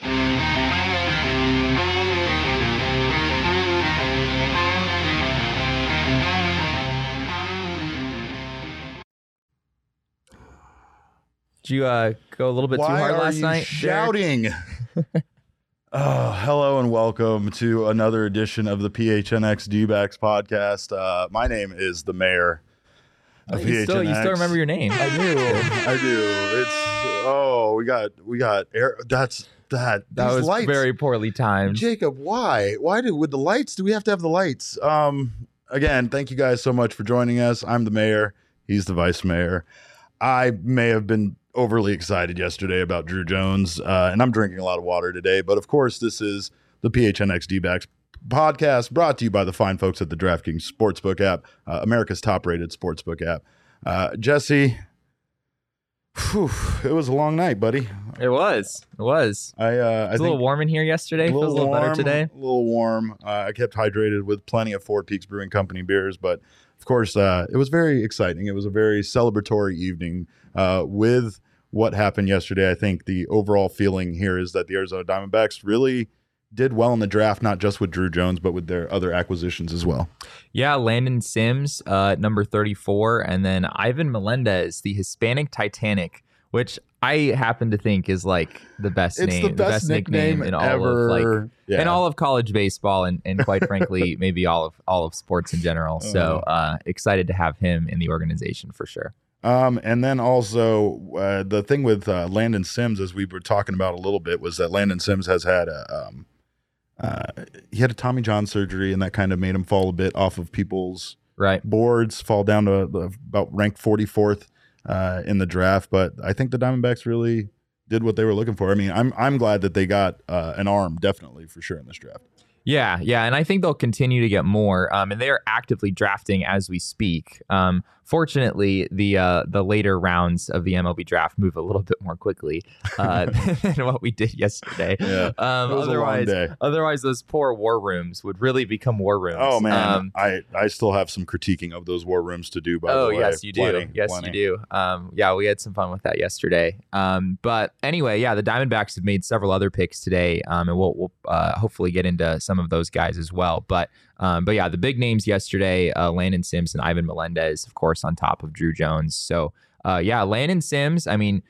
Did you uh, go a little bit Why too hard are last you night? Shouting? oh, hello and welcome to another edition of the PHNX D-backs podcast. Uh, my name is the mayor of you, still, you still remember your name. I do. I do. It's oh, we got we got air. That's that. That was lights. very poorly timed. Jacob, why? Why do with the lights? Do we have to have the lights? Um, again, thank you guys so much for joining us. I'm the mayor. He's the vice mayor. I may have been overly excited yesterday about Druw Jones, uh, and I'm drinking a lot of water today. But of course, this is the PHNX D-backs podcast brought to you by the fine folks at the DraftKings Sportsbook app, uh, America's top-rated sportsbook app. Uh, Jesse, whew, it was a long night, buddy. It was. It was. I uh, I It was a little warm in here yesterday. Feels a little better today. A little warm. Uh, I kept hydrated with plenty of Four Peaks Brewing Company beers, but of course, uh, it was very exciting. It was a very celebratory evening uh, with what happened yesterday. I think the overall feeling here is that the Arizona Diamondbacks really did well in the draft, not just with Druw Jones, but with their other acquisitions as well. Yeah, Landon Sims, uh, number 34, and then Ivan Melendez, the Hispanic Titanic, which I happen to think is like the best It's name, the best, nickname, in all ever. of like yeah. in all of college baseball and, and quite frankly maybe all of all of sports in general. So Uh-huh. uh, excited to have him in the organization for sure. Um, and then also uh, the thing with uh, Landon Sims, as we were talking about a little bit, was that Landon Sims has had a um, uh, he had a Tommy John surgery, and that kind of made him fall a bit off of people's Right. boards, fall down to the, about ranked forty fourth uh, in the draft. But I think the Diamondbacks really did what they were looking for. I mean, I'm I'm glad that they got uh, an arm, definitely for sure in this draft. Yeah, yeah, and I think they'll continue to get more. Um, and they are actively drafting as we speak. Um, fortunately, the uh, the later rounds of the MLB draft move a little bit more quickly uh, than what we did yesterday. Yeah, Um, it was a long otherwise, otherwise, those poor war rooms would really become war rooms. Oh man, Um, I I still have some critiquing of those war rooms to do. By oh the way, yes, you do. Plenty, yes, plenty. you do. Um, yeah, we had some fun with that yesterday. Um, but anyway, yeah, the Diamondbacks have made several other picks today, um, and we'll, we'll uh, hopefully get into some of those guys as well. But um, but yeah, the big names yesterday: uh, Landon Sims and Ivan Melendez, of course, on top of Druw Jones. So uh, yeah, Landon Sims. I mean,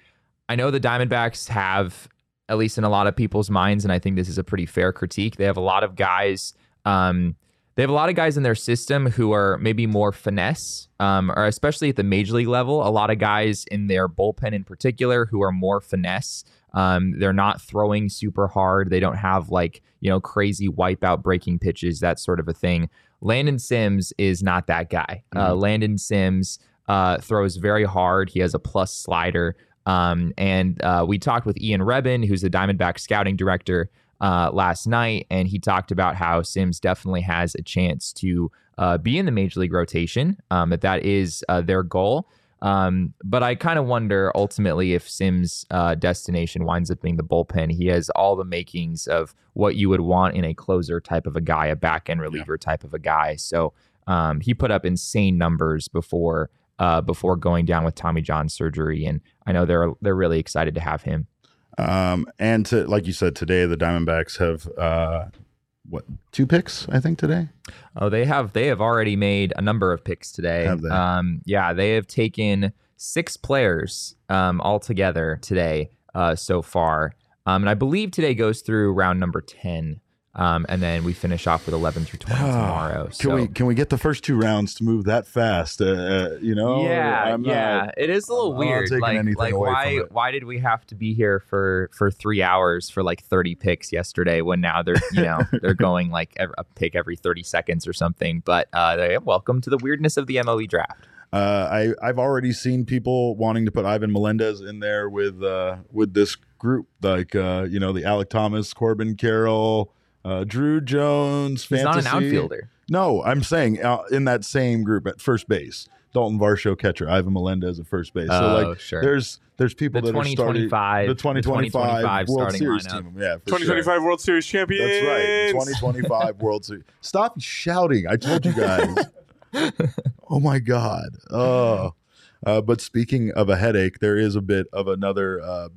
I know the Diamondbacks have, at least in a lot of people's minds, and I think this is a pretty fair critique. They have a lot of guys. Um, they have a lot of guys in their system who are maybe more finesse, um, or especially at the major league level. A lot of guys in their bullpen in particular who are more finesse. Um, they're not throwing super hard. They don't have like you know crazy wipeout breaking pitches, that sort of a thing. Landon Sims is not that guy. Uh, Landon Sims uh, throws very hard. He has a plus slider. Um, and uh, we talked with Ian Rebhan, who's the Diamondback scouting director, uh, last night, and he talked about how Sims definitely has a chance to uh, be in the major league rotation. Um, that that is uh, their goal. Um, but I kind of wonder ultimately if Sims' uh, destination winds up being the bullpen. He has all the makings of what you would want in a closer type of a guy, a back end reliever type of a guy. So um, he put up insane numbers before uh, before going down with Tommy John surgery, and I know they're they're really excited to have him. Um, and to like you said today, the Diamondbacks have uh, what two picks? I think today. Oh, they have they have already made a number of picks today. Have they? Um, yeah, they have taken six players um, altogether today uh, so far, um, and I believe today goes through round number ten, um, and then we finish off with eleven through twenty tomorrow. Can so. we can we get the first two rounds to move that fast? Uh, uh, you know, yeah, I'm not- yeah, it is a little I'm weird. Like, like why why did we have to be here for for three hours for like thirty picks yesterday when now they're you know they're going like a pick every thirty seconds or something? But uh, welcome to the weirdness of the MLB draft. Uh, I I've already seen people wanting to put Ivan Melendez in there with uh, with this group, like uh, you know the Alec Thomas, Corbin Carroll, uh, Druw Jones. He's not an outfielder. No, I'm saying uh, in that same group at first base, Dalton Varsho catcher, Ivan Melendez at first base. so Oh, like sure. there's there's people The that are starting the 2025 the 2025, 2025 World starting Series lineup. team. Yeah, for sure. 2025 World Series champions. That's right. 2025 World Series. Stop shouting. I told you guys. oh my God. Oh. Uh, but speaking of a headache, there is a bit of another uh,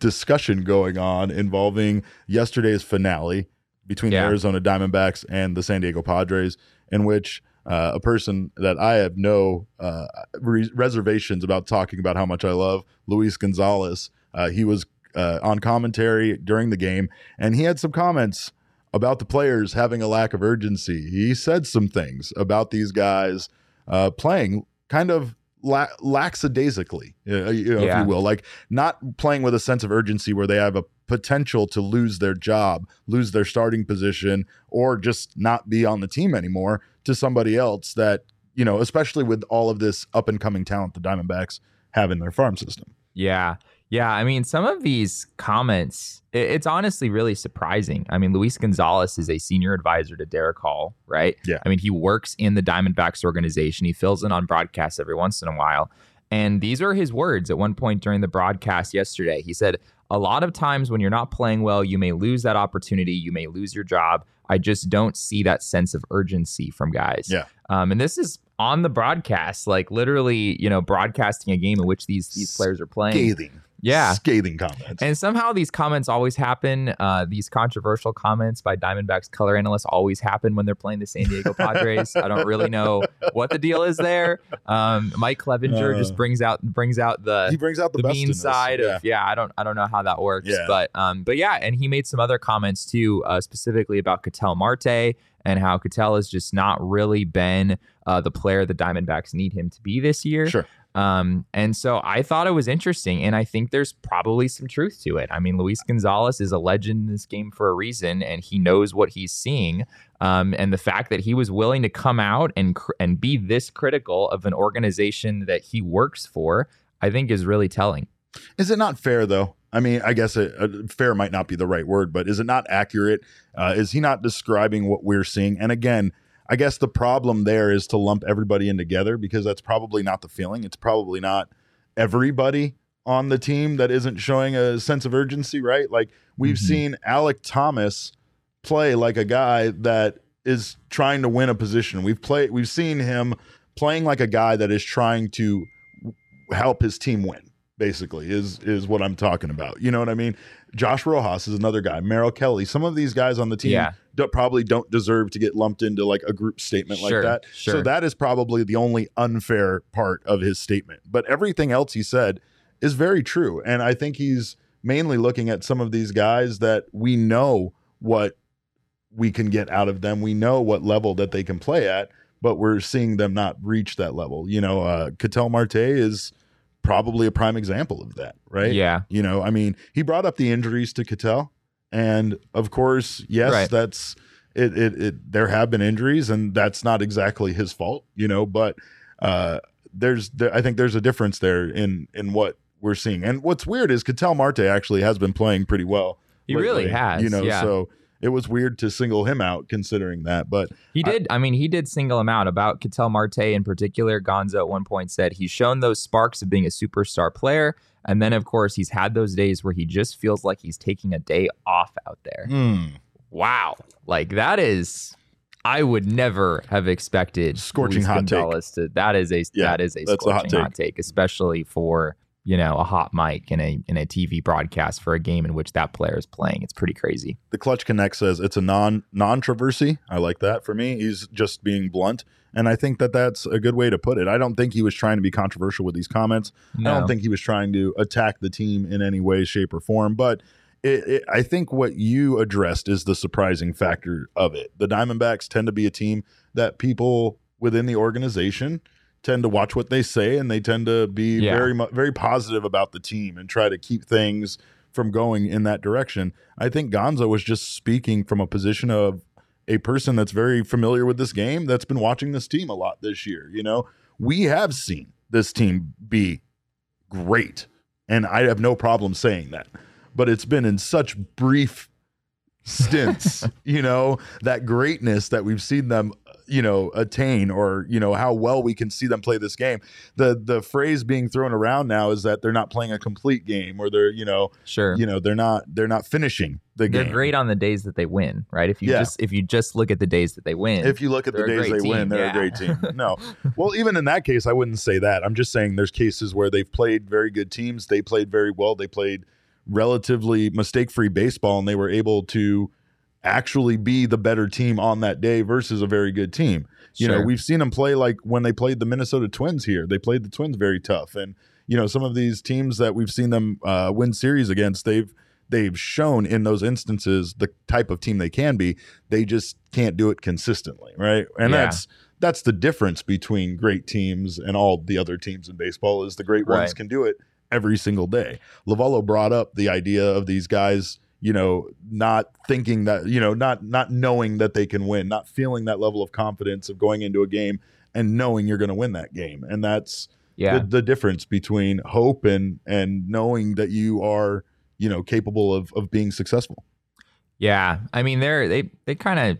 discussion going on involving yesterday's finale between Yeah. the Arizona Diamondbacks and the San Diego Padres, in which uh, a person that I have no uh, re- reservations about talking about how much I love, Luis Gonzalez, uh, he was uh, on commentary during the game, and he had some comments about the players having a lack of urgency. He said some things about these guys uh, playing kind of la- lackadaisically, you know, if you will, like not playing with a sense of urgency where they have a potential to lose their job, lose their starting position, or just not be on the team anymore to somebody else that, you know, especially with all of this up and coming talent the Diamondbacks have in their farm system. Yeah. Yeah. I mean, some of these comments, it's honestly really surprising. I mean, Luis Gonzalez is a senior advisor to Derrick Hall, right? Yeah. I mean, he works in the Diamondbacks organization. He fills in on broadcasts every once in a while. And these are his words at one point during the broadcast yesterday. He said, A lot of times when you're not playing well, you may lose that opportunity. You may lose your job. I just don't see that sense of urgency from guys. Yeah. Um, and this is on the broadcast, like literally, you know, broadcasting a game in which these these players are playing. Scathing. Yeah. Scathing comments. And somehow these comments always happen. Uh, these controversial comments by Diamondbacks color analysts always happen when they're playing the San Diego Padres. I don't really know what the deal is there. Um, Mike Clevinger Uh, just brings out brings out the he brings out the, the mean side Yeah. of yeah i don't i don't know how that works Yeah. but um but yeah and he made some other comments too uh, specifically about Ketel marte and how Ketel has just not really been uh, the player the diamondbacks need him to be this year Sure. Um, and so I thought it was interesting, and I think there's probably some truth to it. I mean, Luis Gonzalez is a legend in this game for a reason, and he knows what he's seeing. Um, and the fact that he was willing to come out and cr- and be this critical of an organization that he works for, I think is really telling. Is it not fair though? I mean, I guess it, uh, fair might not be the right word, but is it not accurate? Uh, is he not describing what we're seeing? And again, I guess the problem there is to lump everybody in together because that's probably not the feeling. It's probably not everybody on the team that isn't showing a sense of urgency, right? Like we've Mhm. seen Alec Thomas play like a guy that is trying to win a position. We've played we've seen him playing like a guy that is trying to help his team win basically is is what I'm talking about. You know what I mean? Josh Rojas is another guy. Merrill Kelly. Some of these guys on the team Yeah. do, probably don't deserve to get lumped into like a group statement Sure, like that. sure. So that is probably the only unfair part of his statement. But everything else he said is very true. And I think he's mainly looking at some of these guys that we know what we can get out of them. We know what level that they can play at, but we're seeing them not reach that level. You know, uh Ketel Marte is probably a prime example of that, right? Yeah. You know, I mean, he brought up the injuries to Ketel, and of course, yes, Right. that's it, it. It there have been injuries, and that's not exactly his fault, you know. But uh, there's, there, I think there's a difference there in in what we're seeing. And what's weird is Ketel Marte actually has been playing pretty well. He really lately, has, you know. yeah. So it was weird to single him out considering that, but He did. I, mean, he did single him out about Ketel Marte in particular. Gonzo at one point said he's shown those sparks of being a superstar player. And then, of course, he's had those days where he just feels like he's taking a day off out there. hmm, Wow. Like, that is. I would never have expected Scorching Luis hot take. To that is a Yeah, that is a that's a hot scorching hot take, especially for you know a hot mic in a in a TV broadcast for a game in which that player is playing. It's pretty crazy. the Clutch Connect says it's a non controversy. I like that. For me, he's just being blunt, and I think that that's a good way to put it. I don't think he was trying to be controversial with these comments. I don't think he was trying to attack the team in any way, shape, or form. But it, it, I think what you addressed is the surprising factor of it. The Diamondbacks tend to be a team that people within the organization tend to watch what they say, and they tend to be Yeah. very very positive about the team and try to keep things from going in that direction. I think Gonzo was just speaking from a position of a person that's very familiar with this game that's been watching this team a lot this year. You know, we have seen this team be great, and I have no problem saying that. But it's been in such brief stints, you know, that greatness that we've seen them you know attain or you know how well we can see them play this game. The the phrase being thrown around now is that they're not playing a complete game or they're you know sure. you know they're not they're not finishing the they're game. great on the days that they win right? If you Yeah. just if you just look at the days that they win if you look at the days they win they're yeah. a great team. No. Well even in that case i wouldn't say that. I'm just saying there's cases where they've played very good teams. They played very well. They played relatively mistake-free baseball and they were able to actually be the better team on that day versus a very good team. You know we've seen them play like when they played the minnesota twins here they played the twins very tough. And you know some of these teams that we've seen them uh, win series against they've they've shown in those instances the type of team they can be. They just can't do it consistently right? And Yeah. that's that's the difference between great teams and all the other teams in baseball is the great ones Right. can do it every single day. Lovullo brought up the idea of these guys you know not thinking that you know not not knowing that they can win not feeling that level of confidence of going into a game and knowing you're going to win that game and that's yeah the, the difference between hope and and knowing that you are you know capable of of being successful Yeah, I mean they're they they kind of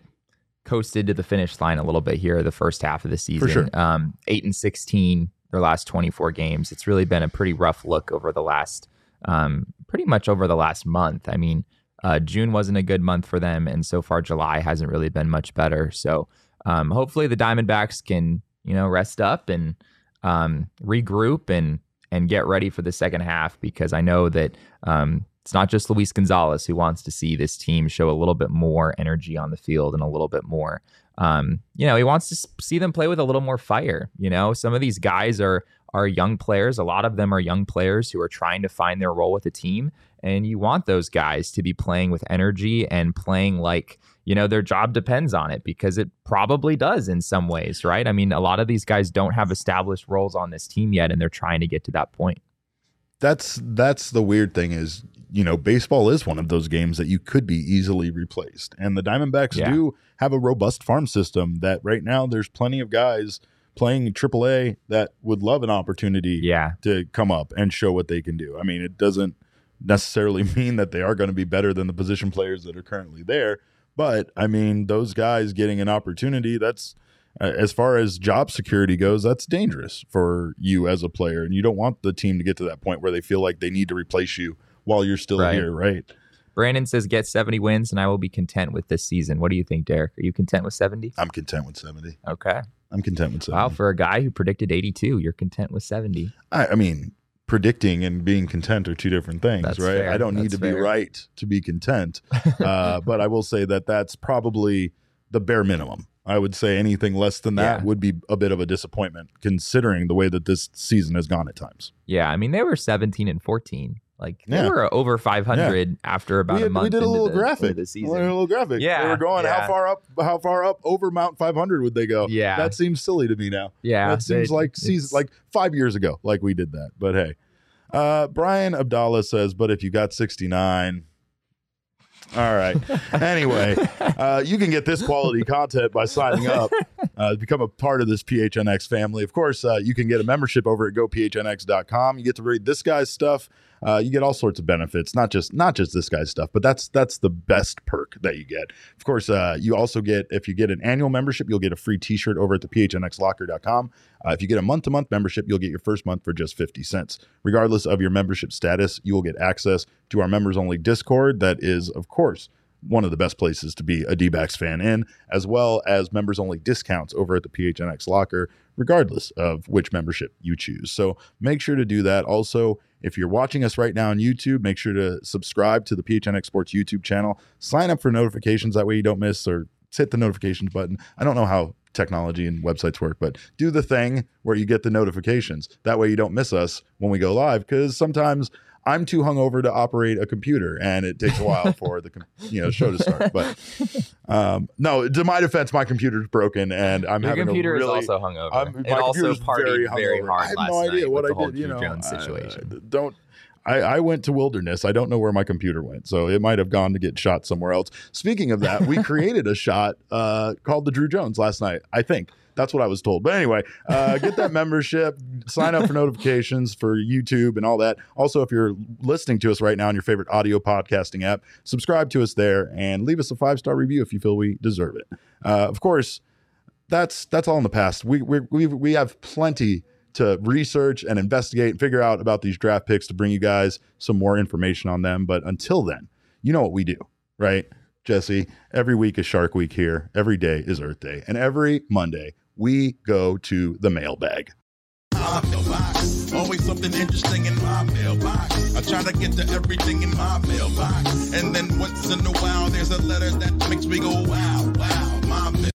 coasted to the finish line a little bit here the first half of the season. sure. Um, eight and sixteen their last twenty four games. It's really been a pretty rough look over the last um, pretty much over the last month. I mean, uh, June wasn't a good month for them, and so far July hasn't really been much better. So um, hopefully the Diamondbacks can you know rest up and um, regroup and and get ready for the second half because I know that um, it's not just Luis Gonzalez who wants to see this team show a little bit more energy on the field and a little bit more. Um, you know, he wants to see them play with a little more fire. You know, some of these guys are are young players. A lot of them are young players who are trying to find their role with the team, and you want those guys to be playing with energy and playing like you know their job depends on it because it probably does in some ways, right? I mean, a lot of these guys don't have established roles on this team yet, and they're trying to get to that point. that's that's the weird thing is you know baseball is one of those games that you could be easily replaced and the diamondbacks Yeah. do have a robust farm system that right now there's plenty of guys playing AAA that would love an opportunity Yeah, to come up and show what they can do. I mean, it doesn't necessarily mean that they are going to be better than the position players that are currently there, but I mean, those guys getting an opportunity, that's as far as job security goes, that's dangerous for you as a player, and you don't want the team to get to that point where they feel like they need to replace you while you're still Right. here, right? Brandon says get 70 wins and I will be content with this season. What do you think, Derek? Are you content with 70? I'm content with 70. Okay. I'm content with 70. Wow, for a guy who predicted 82, you're content with 70. I, I mean, predicting and being content are two different things, That's right? fair. I don't need That's to be right to be content, uh, but I will say that that's probably the bare minimum. I would say anything less than that Yeah. would be a bit of a disappointment, considering the way that this season has gone at times. Yeah, I mean they were 17 and 14. Like they were over 500 after about we, a month. we did a little the, graphic. the A little graphic. Yeah, they were going yeah. how far up? How far up over Mount 500 would they go? Yeah. that seems silly to me now. yeah, that seems they- like season like five years ago, like we did that. But hey, uh, Brian Abdallah says, "But if you got 69." All right. Anyway, uh, you can get this quality content by signing up, uh, become a part of this PHNX family. Of course, uh, you can get a membership over at gophnx.com. You get to read this guy's stuff. Uh, you get all sorts of benefits, not just not just this guy's stuff, but that's that's the best perk that you get. Of course, uh, you also get if you get an annual membership, you'll get a free T-shirt over at the phnxlocker.com. Uh, if you get a month-to-month membership, you'll get your first month for just 50 cents. Regardless of your membership status, you will get access to our members-only Discord. That is, of course, one of the best places to be a D-backs fan in, as well as members-only discounts over at the PHNX Locker, regardless of which membership you choose. So make sure to do that. Also, if you're watching us right now on YouTube, make sure to subscribe to the PHNX Sports YouTube channel. Sign up for notifications. That way you don't miss or hit the notifications button. I don't know how technology and websites work, but do the thing where you get the notifications. That way you don't miss us when we go live because sometimes I'm too hungover to operate a computer and it takes a while for the com- you know show to start. But um, no, to my defense, my computer's broken and I'm Your having computer a really is also hungover. I'm, my also computer's partied very, hungover. hard I have no idea what I did. You know, Jones I- situation. I- don't. I, I went to Wilderness. I don't know where my computer went, so it might have gone to get shot somewhere else. Speaking of that, we created a shot uh, called the Druw Jones last night. I think that's what I was told. But anyway, uh, get that membership, sign up for notifications for YouTube and all that. Also, if you're listening to us right now on your favorite audio podcasting app, subscribe to us there and leave us a five star review if you feel we deserve it. Uh, of course, that's that's all in the past. We we we we have plenty to research and investigate and figure out about these draft picks to bring you guys some more information on them. But until then, you know what we do, right? Jesse, every week is Shark Week here. Every day is Earth Day. And every Monday, we go to the mailbag. mailbox. Always something interesting in my mailbox. I try to get to everything in my mailbox. And then once in a while, there's a letter that makes me go, wow, wow, my mail-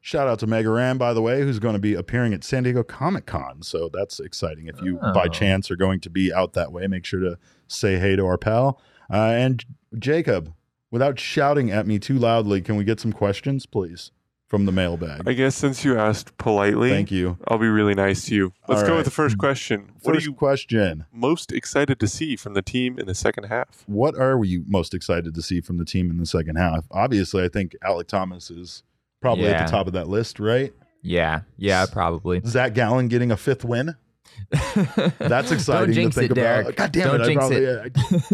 Shout out to Mega Ram, by the way, who's going to be appearing at San Diego Comic Con. So that's exciting. If you, by Oh. chance, are going to be out that way, make sure to say hey to our pal. Uh, and Jacob, without shouting at me too loudly, can we get some questions, please, from the mailbag? I guess since you asked politely, Thank you. I'll be really nice to you. Let's All go right. with the first question. What First are you question. most excited to see from the team in the second half? What are you most excited to see from the team in the second half? Obviously, I think Alec Thomas is probably at Yeah. the top of that list, right? Yeah, yeah, probably. Zach Gallen getting a fifth win. That's exciting Don't jinx to think it, about. Derek. God damn Don't it! I probably, it. yeah, I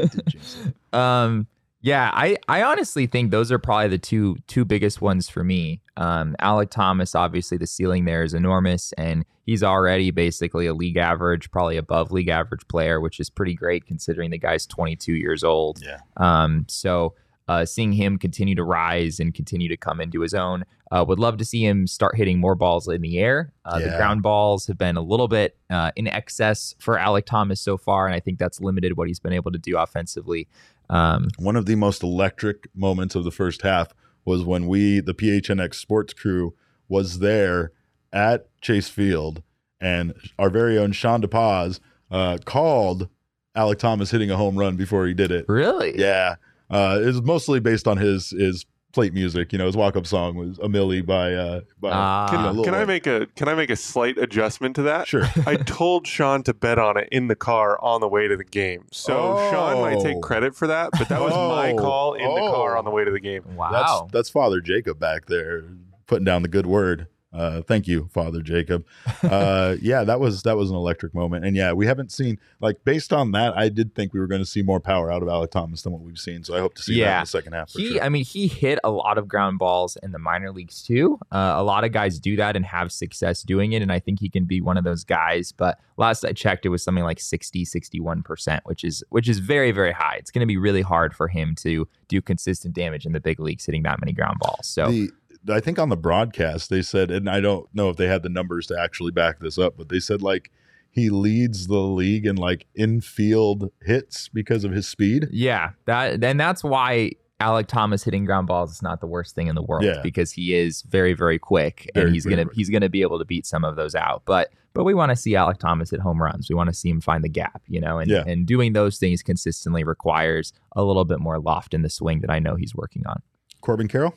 did jinx it. Um, yeah, I, I honestly think those are probably the two two biggest ones for me. Um, Alec Thomas, obviously the ceiling there is enormous, and he's already basically a league average, probably above league average player, which is pretty great considering the guy's 22 years old. Yeah. Um, so uh, seeing him continue to rise and continue to come into his own, uh, would love to see him start hitting more balls in the air. Uh, The ground balls have been a little bit uh, in excess for Alec Thomas so far, and I think that's limited what he's been able to do offensively. Um, One of the most electric moments of the first half was when we, the PHNX sports crew, was there at Chase Field, and our very own Sean DePaz uh, called Alec Thomas hitting a home run before he did it. really? Yeah, uh, it was mostly based on his his plate music. You know, his walk up song was a Millie by uh, by Ah. you know, Can, I make a can I make a slight adjustment to that? sure? I told Sean to bet on it in the car on the way to the game. So Sean might Oh. take credit for that, but that was my Oh. call in the car Oh. on the way to the game. Wow. That's that's Father Jacob back there putting down the good word. Uh, thank you, Father Jacob. Uh, yeah, that was that was an electric moment, and yeah, we haven't seen like based on that. I did think we were going to see more power out of Alec Thomas than what we've seen, so I hope to see that in the second half. He, sure. I mean, he hit a lot of ground balls in the minor leagues too. Uh, a lot of guys do that and have success doing it. And I think he can be one of those guys. But last I checked, it was something like 60, 61%, which is, which is very, very high. It's going to be really hard for him to do consistent damage in the big leagues hitting that many ground balls. So the I think on the broadcast they said, and I don't know if they had the numbers to actually back this up, but they said like he leads the league in like infield hits because of his speed. Yeah, that and that's why Alec Thomas hitting ground balls is not the worst thing in the world Yeah. because he is very very quick Very, and he's gonna quick. he's gonna be able to beat some of those out. But but we want to see Alec Thomas hit home runs. We want to see him find the gap, you know, and Yeah. and doing those things consistently requires a little bit more loft in the swing that I know he's working on. Corbin Carroll.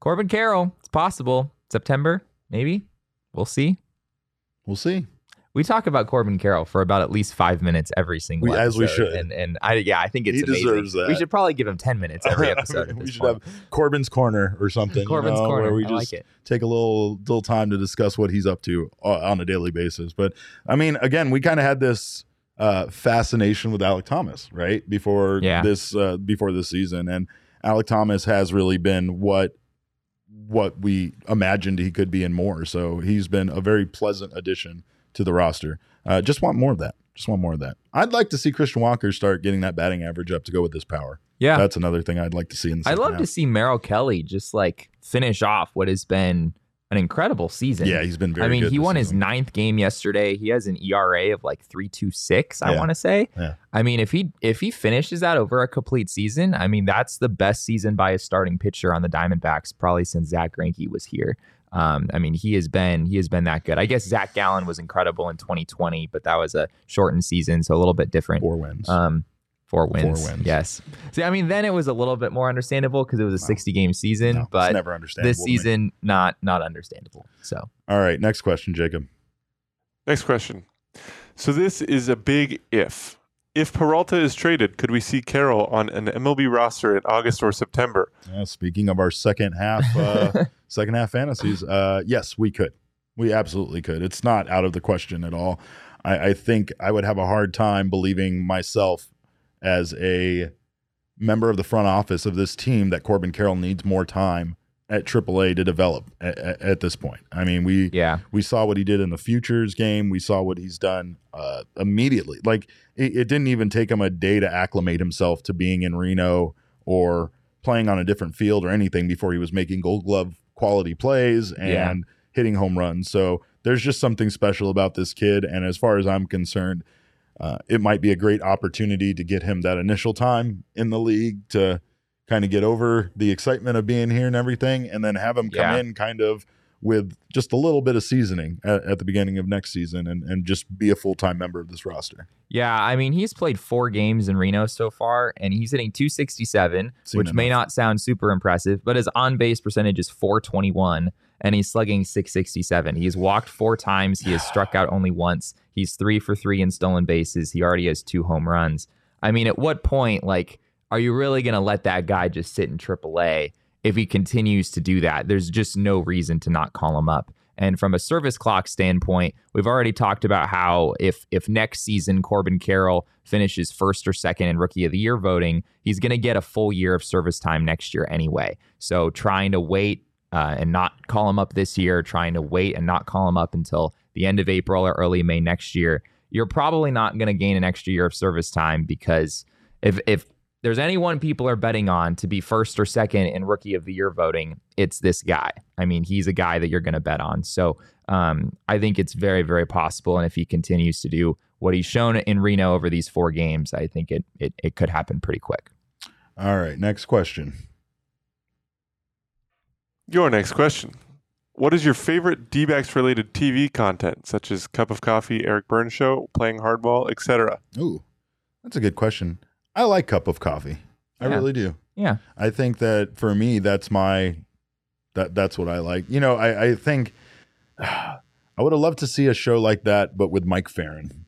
Corbin Carroll, it's possible September maybe. We'll see. We'll see. We talk about Corbin Carroll for about at least five minutes every single We- as we episode, should. and and I yeah I think it's He amazing. deserves that. We should probably give him ten minutes every episode. we should point. have Corbin's corner or something. you Corbin's know, corner. where we I just like take a little little time to discuss what he's up to uh, on a daily basis. But I mean, again, we kind of had this uh, fascination with Alec Thomas, right? Before Yeah. this uh, before this season, and Alec Thomas has really been what what we imagined he could be and more. So he's been a very pleasant addition to the roster. Uh, just want more of that. Just want more of that. I'd like to see Christian Walker start getting that batting average up to go with this power. Yeah, That's another thing I'd like to see in the I love half. to see Merrill Kelly just like finish off what has been an incredible season. Yeah, he's been very. I mean, he won his ninth game yesterday. He has an ERA of like three two six. I Yeah. want to say. Yeah. I mean, if he if he finishes that over a complete season, I mean that's the best season by a starting pitcher on the Diamondbacks probably since Zack Greinke was here. Um, I mean, he has been he has been that good. I guess Zach Gallen was incredible in 2020, but that was a shortened season, so a little bit different. four wins. Um, four wins. wins. Yes. See, I mean, then it was a little bit more understandable because it was a No. 60 game season, No, it's but never understandable. this season not not understandable. So All right, next question, Jacob. Next question. So this is a big if. If Peralta is traded, could we see Carroll on an MLB roster in August or September? Uh, speaking of our second half, uh, second half fantasies, uh, yes, we could. We absolutely could. It's not out of the question at all. I, I think I would have a hard time believing myself as a member of the front office of this team that Corbin Carroll needs more time at AAA to develop at, at, this point. I mean, we Yeah. we saw what he did in the futures game. We saw what he's done uh, immediately. Like it, it didn't even take him a day to acclimate himself to being in Reno or playing on a different field or anything before he was making Gold Glove quality plays and Yeah. hitting home runs. So there's just something special about this kid. And as far as I'm concerned, uh, it might be a great opportunity to get him that initial time in the league to kind of get over the excitement of being here and everything, and then have him come Yeah. in kind of with just a little bit of seasoning at, at the beginning of next season and, and just be a full time member of this roster. Yeah, I mean, he's played four games in Reno so far, and he's hitting 267, Seen which may not sound super impressive, but his on base percentage is 421, and he's slugging 667. He's walked four times. He has struck out only once. He's three for three in stolen bases. He already has two home runs. I mean, at what point, like, are you really going to let that guy just sit in AAA if he continues to do that? There's just no reason to not call him up. And from a service clock standpoint, we've already talked about how if if next season Corbin Carroll finishes first or second in rookie of the year voting, he's going to get a full year of service time next year anyway. So trying to wait uh, and not call him up this year, trying to wait and not call him up until the end of April or early May next year, you're probably not going to gain an extra year of service time because if if there's anyone people are betting on to be first or second in rookie of the year voting, it's this guy. I mean, he's a guy that you're going to bet on. So um, I think it's very, very possible. And if he continues to do what he's shown in Reno over these four games, I think it it, it could happen pretty quick. All right, next question. Your next question. What is your favorite D backs related TV content, such as Cup of Coffee, Eric Byrnes Show, Playing Hardball, etc.? Ooh, that's a good question. I like cup of coffee. I Yeah. really do. Yeah. I think that for me, that's my that that's what I like. You know, I, I think I would have loved to see a show like that, but with Mike Ferrin.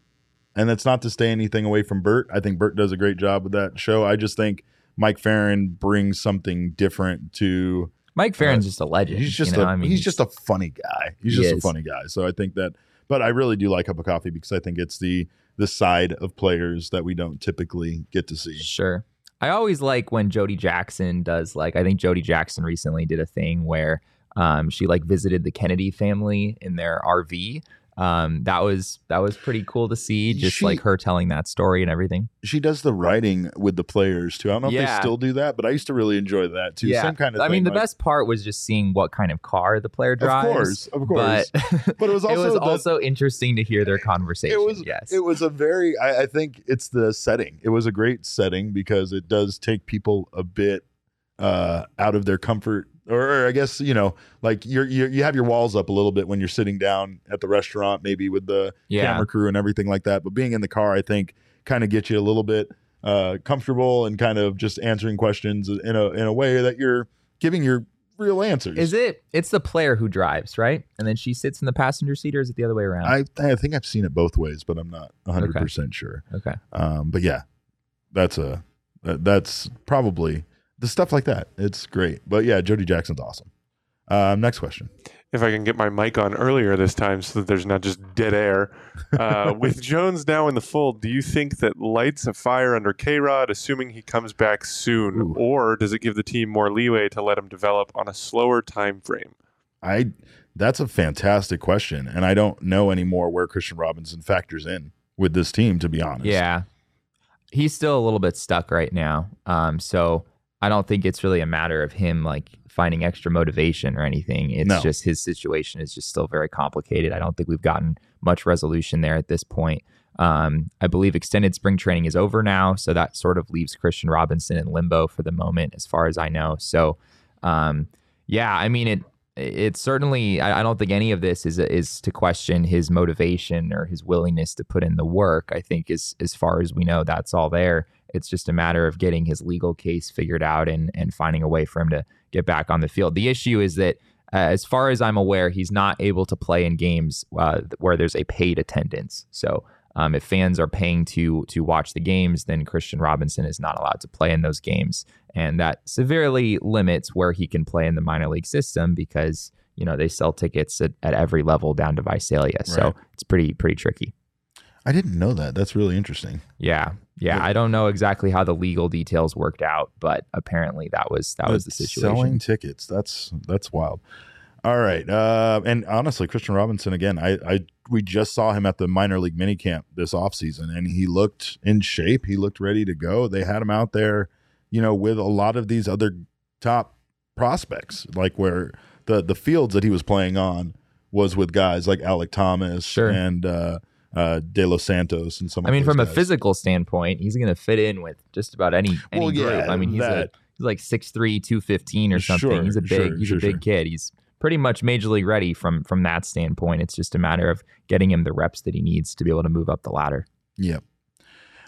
And that's not to stay anything away from Bert. I think Bert does a great job with that show. I just think Mike Ferrin brings something different to. Mike Ferrin's just a legend. He's just you know? a I mean, he's just a funny guy. He's He just a funny guy. So I think that, but I really do like cup of coffee because I think it's the the side of players that we don't typically get to see. Sure. I always like when Jody Jackson does like I think Jody Jackson recently did a thing where um, she like visited the Kennedy family in their RV. Um, that was that was pretty cool to see, just She- like her telling that story and everything. she does the writing with the players too. I don't know if they still do that, but I used to really enjoy that too. Same kind of I thing. mean, the like- best part was just seeing what kind of car the player drives. of course, of course. But, But it was also it was the- also interesting to hear their conversation. it was yes. it was a very I, I think it's the setting. It was a great setting because it does take people a bit uh out of their comfort or, or I guess you know like you're, you're you have your walls up a little bit when you're sitting down at the restaurant maybe with the yeah. camera crew and everything like that but being in the car I think kind of gets you a little bit uh comfortable and kind of just answering questions in a in a way that you're giving your real answers. Is it? It's the player who drives, right? And then she sits in the passenger seat, or is it the other way around? I I think I've seen it both ways, but I'm not 100% sure. okay. Um, but yeah, that's a that's probably the stuff like that. It's great. But yeah, Jody Jackson's awesome. Um, next question. If I can get my mic on earlier this time so that there's not just dead air. Uh, with Jones now in the fold, do you think that lights a fire under K Rod, assuming he comes back soon? Ooh. Or does it give the team more leeway to let him develop on a slower time frame? I that's a fantastic question, and I don't know anymore where Kristian Robinson factors in with this team. To be honest, Yeah. He's still a little bit stuck right now. Um, so I don't think it's really a matter of him like finding extra motivation or anything. It's No. just his situation is just still very complicated. I don't think we've gotten much resolution there at this point. Um, I believe extended spring training is over now, so that sort of leaves Kristian Robinson in limbo for the moment, as far as I know. So, um, yeah, I mean it. It's certainly. I, I don't think any of this is is to question his motivation or his willingness to put in the work. I think as as far as we know, that's all there. It's just a matter of getting his legal case figured out and and finding a way for him to get back on the field. The issue is that, uh, as far as I'm aware, he's not able to play in games uh, where there's a paid attendance. So um, if fans are paying to to watch the games, then Kristian Robinson is not allowed to play in those games, and that severely limits where he can play in the minor league system because you know they sell tickets at, at every level down to Visalia, so Right. it's pretty pretty tricky. I didn't know that. That's really interesting. Yeah, yeah. Yeah. I don't know exactly how the legal details worked out, but apparently that was that was the situation. Selling tickets. That's that's wild. All right. Uh, and honestly, Kristian Robinson again. I, I we just saw him at the minor league minicamp this offseason, and he looked in shape. He looked ready to go. They had him out there, you know, with a lot of these other top prospects, like where the the fields that he was playing on was with guys like Alec Thomas Sure. and uh, uh, De Los Santos and some. I mean, from a physical standpoint, he's going to fit in with just about any any Well, group. yeah, I mean, he's a, he's like 6'3", 215 or something. Sure, he's a big sure, he's sure, a big kid. He's pretty much major league ready from from that standpoint. It's just a matter of getting him the reps that he needs to be able to move up the ladder. Yep.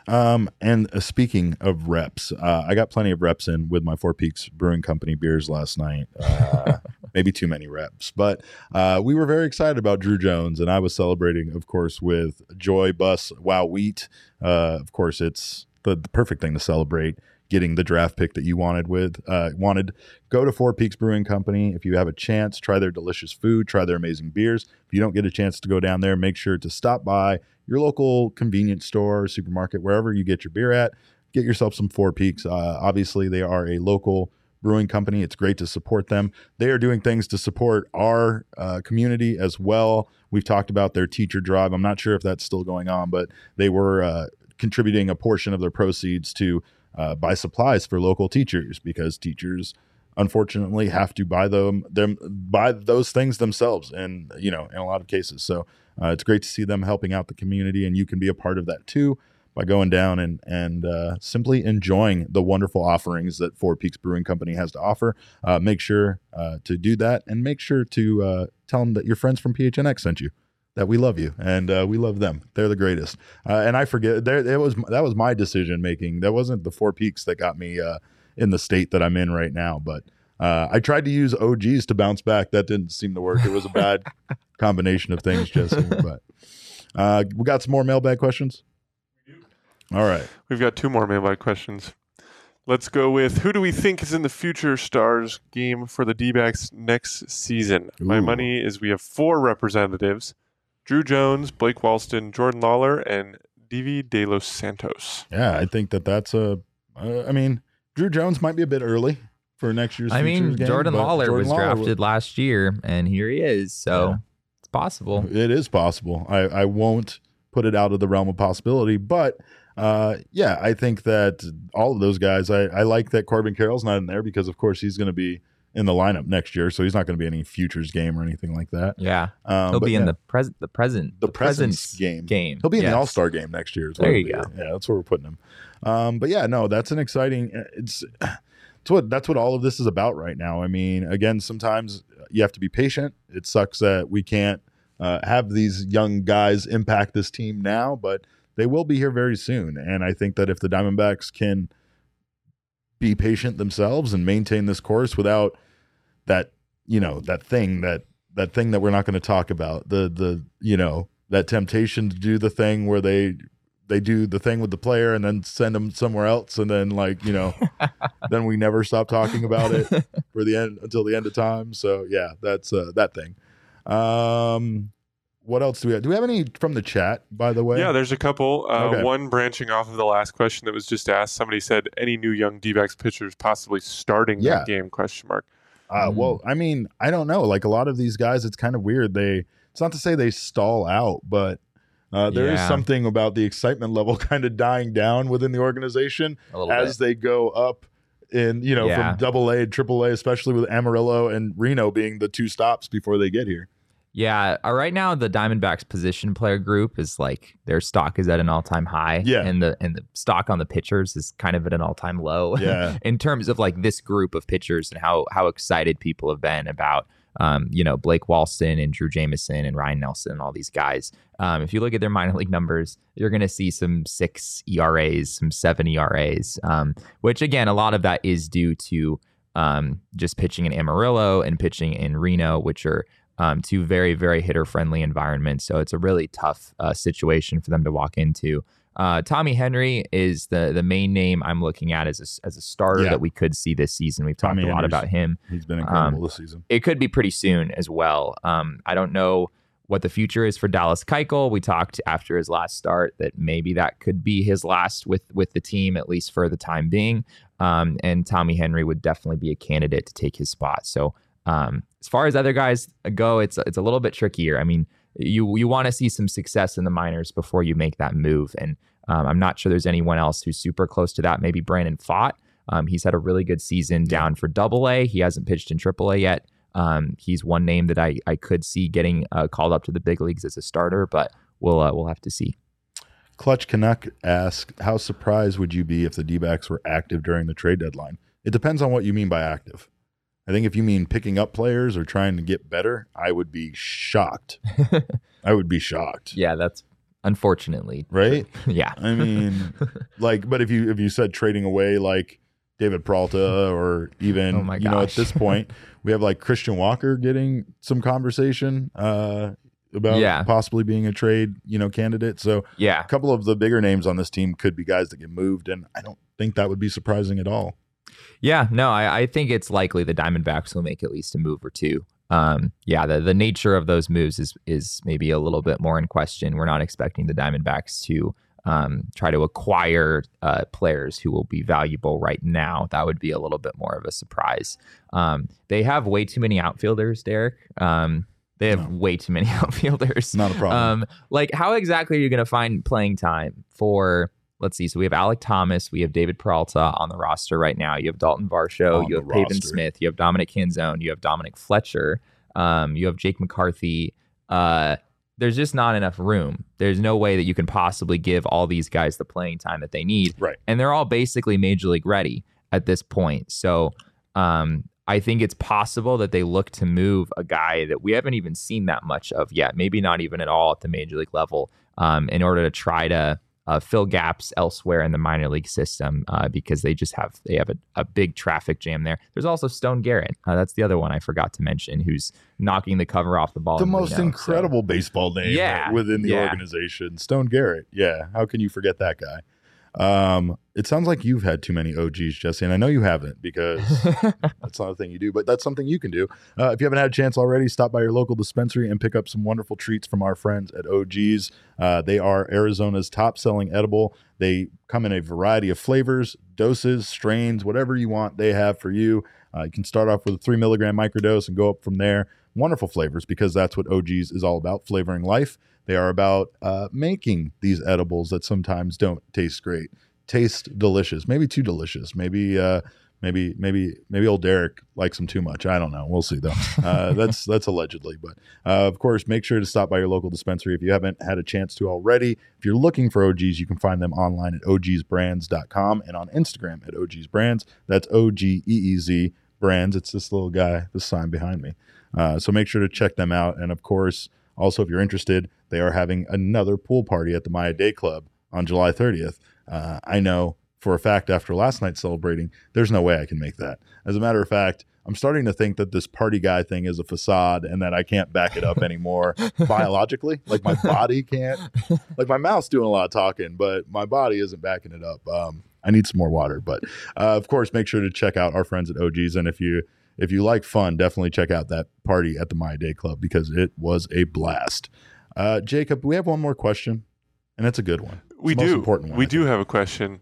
Um, and uh, speaking of reps, uh, I got plenty of reps in with my Four Peaks Brewing Company beers last night. Uh, maybe too many reps, but uh, we were very excited about Druw Jones, and I was celebrating, of course, with Joy Bus Wow Wheat. Uh, of course, it's the, the perfect thing to celebrate getting the draft pick that you wanted with uh, wanted. Go to four peaks brewing company. If you have a chance try their delicious food try their amazing beers. If you don't get a chance to go down there make sure to stop by your local convenience store supermarket wherever you get your beer at. Get yourself some four peaks. Uh, obviously they are a local brewing company. It's great to support them. They are doing things to support our uh, community as well. We've talked about their teacher drive. I'm not sure if that's still going on but they were uh, contributing a portion of their proceeds to uh, buy supplies for local teachers because teachers unfortunately have to buy them them buy those things themselves and you know in a lot of cases. So uh, it's great to see them helping out the community and you can be a part of that too by going down and and uh, simply enjoying the wonderful offerings that Four Peaks Brewing Company has to offer. Uh, make sure uh, to do that, and make sure to uh, tell them that your friends from PHNX sent you. That we love you and uh, we love them. They're the greatest. Uh, and I forget there it was that was my decision making. That wasn't the Four Peaks that got me uh, in the state that I'm in right now. But uh, I tried to use OGs to bounce back. That didn't seem to work. It was a bad combination of things, Jesse. But uh, we got some more mailbag questions. All right. We've got two more mailbag questions. Let's go with who do we think is in the future stars game for the D backs next season? My money is we have four representatives Druw Jones, Blake Walston, Jordan Lawler, and Divi De Los Santos. Yeah, I think that that's a. Uh, I mean, Druw Jones might be a bit early for next year's. I mean, game, Jordan Lawler Jordan was Lawler drafted last year, and here he is. So Yeah. it's possible. It is possible. I, I won't put it out of the realm of possibility, but uh, yeah, I think that all of those guys. I, I like that Corbin Carroll's not in there because, of course, he's going to be in the lineup next year, so he's not going to be any futures game or anything like that. Yeah, Um, he'll be in yeah, the present, the present, the present game. game. He'll be in Yes. the All Star game next year. There you be. Yeah, that's where we're putting him. Um, but yeah, no, that's an exciting. It's it's what that's what all of this is about right now. I mean, again, sometimes you have to be patient. It sucks that we can't uh, have these young guys impact this team now, but they will be here very soon. And I think that if the Diamondbacks can be patient themselves and maintain this course without that, you know, that thing that that thing that we're not going to talk about the the you know that temptation to do the thing where they they do the thing with the player and then send them somewhere else and then like you know then we never stop talking about it for the end until the end of time so yeah that's uh, that thing um what else do we have do we have any from the chat by the way Yeah, there's a couple. Uh, Okay. One branching off of the last question that was just asked. Somebody said any new young D-backs pitchers possibly starting Yeah. that game? Question mark. Uh, Mm. well, I mean, I don't know. Like a lot of these guys, it's kind of weird. They it's not to say they stall out, but uh, there is Yeah. something about the excitement level kind of dying down within the organization as bit. they go up in you know Yeah. from double A, triple A, especially with Amarillo and Reno being the two stops before they get here. Yeah, uh, right now the Diamondbacks position player group is like their stock is at an all time high. Yeah. and the and the stock on the pitchers is kind of at an all time low. Yeah. in terms of like this group of pitchers and how how excited people have been about um, you know Blake Walston and Drey Jameson and Ryan Nelson and all these guys. Um, if you look at their minor league numbers, you're going to see some six ERAs, some seven ERAs, um, which again a lot of that is due to um, just pitching in Amarillo and pitching in Reno, which are um, two very very hitter friendly environments. So it's a really tough uh, situation for them to walk into. Uh, Tommy Henry is the the main name I'm looking at as a, as a starter Yeah. that we could see this season. We've talked Tommy a lot Henry's- about him. He's been incredible Um, this season. It could be pretty soon as well. Um, I don't know what the future is for Dallas Keuchel. We talked after his last start that maybe that could be his last with with the team at least for the time being. Um, and Tommy Henry would definitely be a candidate to take his spot. So um, as far as other guys go, it's it's a little bit trickier. I mean, you you want to see some success in the minors before you make that move, and um, I'm not sure there's anyone else who's super close to that. Maybe Brandon Pfaadt. Um, he's had a really good season down for Double A. He hasn't pitched in Triple A yet. Um, he's one name that I I could see getting uh, called up to the big leagues as a starter, but we'll uh, we'll have to see. Clutch Canuck asked, How surprised would you be if the D backs were active during the trade deadline? It depends on what you mean by active. I think if you mean picking up players or trying to get better, I would be shocked. I would be shocked. Yeah, that's unfortunately Right? yeah. I mean, like, but if you if you said trading away like David Peralta or even Oh my you know at this point we have like Christian Walker getting some conversation uh, about Yeah. possibly being a trade you know candidate. So Yeah. a couple of the bigger names on this team could be guys that get moved, and I don't think that would be surprising at all. Yeah, no, I, I think it's likely the Diamondbacks will make at least a move or two. Um, yeah, the, the nature of those moves is is maybe a little bit more in question. We're not expecting the Diamondbacks to um, try to acquire uh, players who will be valuable right now. That would be a little bit more of a surprise. Um, they have way too many outfielders, Derek. Um, they have No. way too many outfielders. Not a problem. Um, like, how exactly are you going to find playing time for? Let's see. So we have Alek Thomas, we have David Peralta on the roster right now. You have Dalton Varsho, On you have Pavin. Smith, you have Dominic Canzone, you have Dominic Fletcher, um, you have Jake McCarthy. Uh, there's just not enough room. There's no way that you can possibly give all these guys the playing time that they need right. and they're all basically major league ready at this point. So um, I think it's possible that they look to move a guy that we haven't even seen that much of yet, maybe not even at all at the major league level, um, in order to try to uh, fill gaps elsewhere in the minor league system uh, because they just have they have a, a big traffic jam there. There's also Stone Garrett. Uh, that's the other one I forgot to mention, who's knocking the cover off the ball. The most Reno, so- incredible baseball name Yeah, within the yeah. organization, Stone Garrett. Yeah, how can you forget that guy? Um, it sounds like you've had too many OGeez, Jesse, and I know you haven't because that's not a thing you do, but that's something you can do. Uh, if you haven't had a chance already, stop by your local dispensary and pick up some wonderful treats from our friends at OGeez. Uh, they are Arizona's top selling edible. They come in a variety of flavors, doses, strains, whatever you want, they have for you. Uh, you can start off with a three milligram microdose and go up from there. Wonderful flavors because that's what OGeez is all about flavoring life. They are about uh, making these edibles that sometimes don't taste great, taste delicious, maybe too delicious, maybe. Uh, Maybe, maybe, maybe old Derek likes them too much. I don't know. We'll see though. Uh, that's that's allegedly, but uh, of course, make sure to stop by your local dispensary if you haven't had a chance to already. If you're looking for OGeez, you can find them online at ogeezbrands.com and on Instagram at ogeezbrands. That's O G E E Z brands. It's this little guy, this sign behind me. Uh, so make sure to check them out. And of course, also if you're interested, they are having another pool party at the Maya Day Club on July 30th. Uh, I know for a fact after last night celebrating, there's no way I can make that. As a matter of fact, I'm starting to think that this party guy thing is a facade and that I can't back it up anymore biologically. Like my body can't. Like my mouth's doing a lot of talking, but my body isn't backing it up. Um, I need some more water, but uh, of course, make sure to check out our friends at OGeez. And if you if you like fun, definitely check out that party at the Maya Day Club because it was a blast. Uh, Jacob, we have one more question, and it's a good one. It's We the most do. important one. we I do have a question.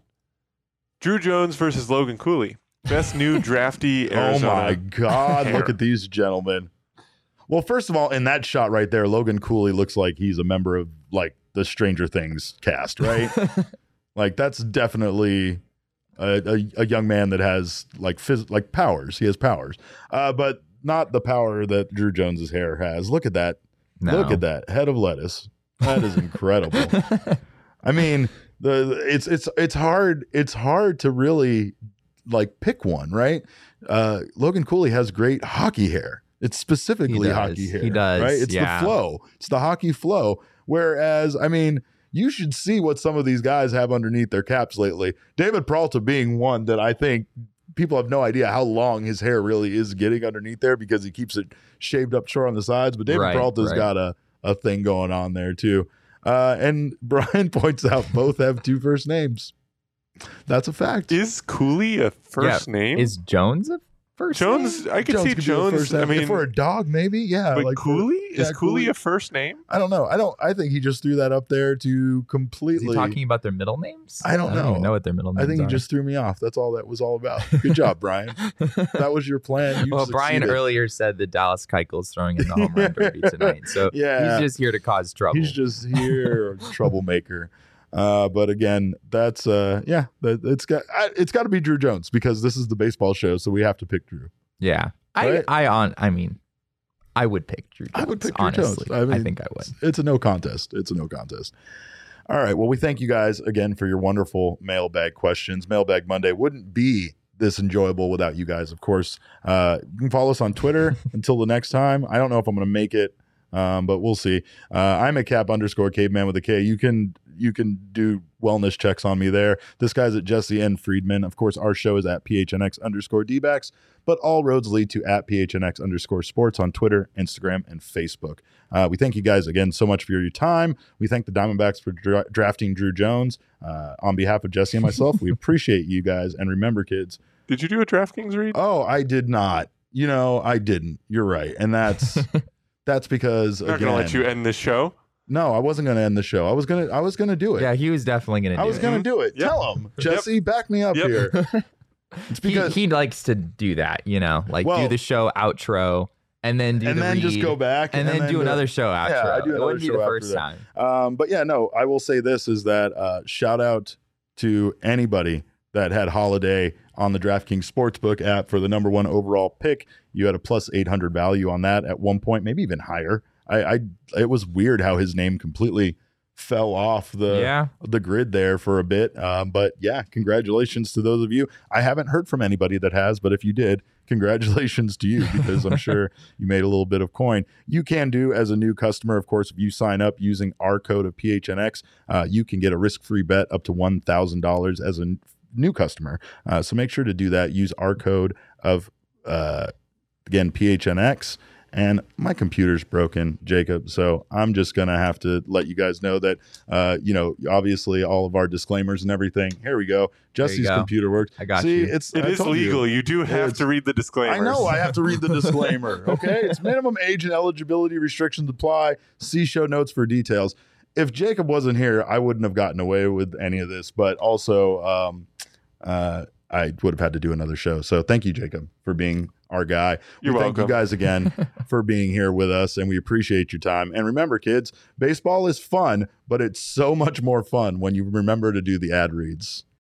Druw Jones versus Logan Cooley. Best new drafty Oh my God! hair. Look at these gentlemen. Well, first of all, in that shot right there, Logan Cooley looks like he's a member of like the Stranger Things cast, right? like that's definitely a, a, a young man that has like phys- like powers. He has powers, uh, but not the power that Druw Jones's hair has. Look at that! Look at that head of lettuce. That is incredible. I mean, the it's it's it's hard it's hard to really like pick one, right? Uh, Logan Cooley has great hockey hair. It's specifically hockey hair. He does, right? It's yeah. the flow. It's the hockey flow. Whereas, I mean, you should see what some of these guys have underneath their caps lately. David Peralta being one that I think people have no idea how long his hair really is getting underneath there because he keeps it shaved up short on the sides. But David Right, Peralta's right. got a, a thing going on there too. Uh, and Brian points out both have two first names. That's a fact. Is Cooley a first name? Is Jones a first Jones? name? I could see could be the Jones. first I name. mean, if for a dog, maybe, yeah. but like for- Cooley yeah, is Cooley Cooley. a first name? I don't know. I don't. I think he just threw that up there to Is completely. he talking about their middle names? I don't even know. know what their middle names I think he are. just threw me off. That's all that was all about. Good job, Brian. That was your plan. You well, Brian succeeded. earlier said that Dallas Keuchel's throwing in the home run derby tonight, so Yeah. he's just here to cause trouble. He's just here, troublemaker. Uh, but again, that's uh, yeah, that, it's got I, it's got to be Druw Jones because this is the baseball show, so we have to pick Druw. yeah, Right? I I on I mean, I would pick Druw. Jones, I would pick Druw honestly. Jones. I mean, think I would. It's, it's a no contest. It's a no contest. All right. Well, we thank you guys again for your wonderful mailbag questions. Mailbag Monday wouldn't be this enjoyable without you guys, of course. Uh, you can follow us on Twitter until the next time. I don't know if I'm going to make it, um, but we'll see. Uh, I'm a cap underscore caveman with a K. You can you can do wellness checks on me there. This guy's at Jesse N. Friedman. Of course, our show is at PHNX underscore DBAX, but all roads lead to at PHNX underscore sports on Twitter, Instagram, and Facebook. Uh, we thank you guys again so much for your time. We thank the Diamondbacks for dra- drafting Druw Jones. Uh, on behalf of Jesse and myself, we appreciate you guys. And remember, kids, Did you do a DraftKings read? oh, I did not. You know, I didn't. You're right. And that's that's because I'm not again, gonna let you end this show. No, I wasn't going to end the show. I was going to I was going to do it. Yeah, he was definitely gonna. Do it. I was it. going to do it. Yep. Tell him. Jesse, back me up Yep. here. It's He, because he likes to do that, you know, like Well- do the show outro and then do and the then just go back and, then, do it. another show outro. Yeah, I do it another wouldn't be show the first that. time. Um, but yeah, no, I will say this is that uh, shout out to anybody that had Holliday on the DraftKings Sportsbook app for the number one overall pick. You had a plus 800 value on that at one point, maybe even higher. I, I it was weird how his name completely fell off the yeah, the grid there for a bit. Um, but yeah, congratulations to those of you. I haven't heard from anybody that has, but if you did, congratulations to you because I'm sure you made a little bit of coin. You can do as a new customer, of course, if you sign up using our code of PHNX, uh, you can get a risk free bet up to $1,000 as a new customer. Uh, so make sure to do that. Use our code of, uh, again, PHNX. And my computer's broken, Jacob. So I'm just gonna have to let you guys know that, uh, you know, obviously all of our disclaimers and everything. Here we go. Jesse's go. computer worked. I got See, you. it's It I is told you. legal. You. do have It's- to read the disclaimer. I know I have to read the disclaimer. Okay, it's minimum age and eligibility restrictions apply. See show notes for details. If Jacob wasn't here, I wouldn't have gotten away with any of this. But also, um, uh, I would have had to do another show. So thank you, Jacob, for being our guy. You're we thank you guys again for being here with us, and we appreciate your time. And remember, kids, baseball is fun, but it's so much more fun when you remember to do the ad reads.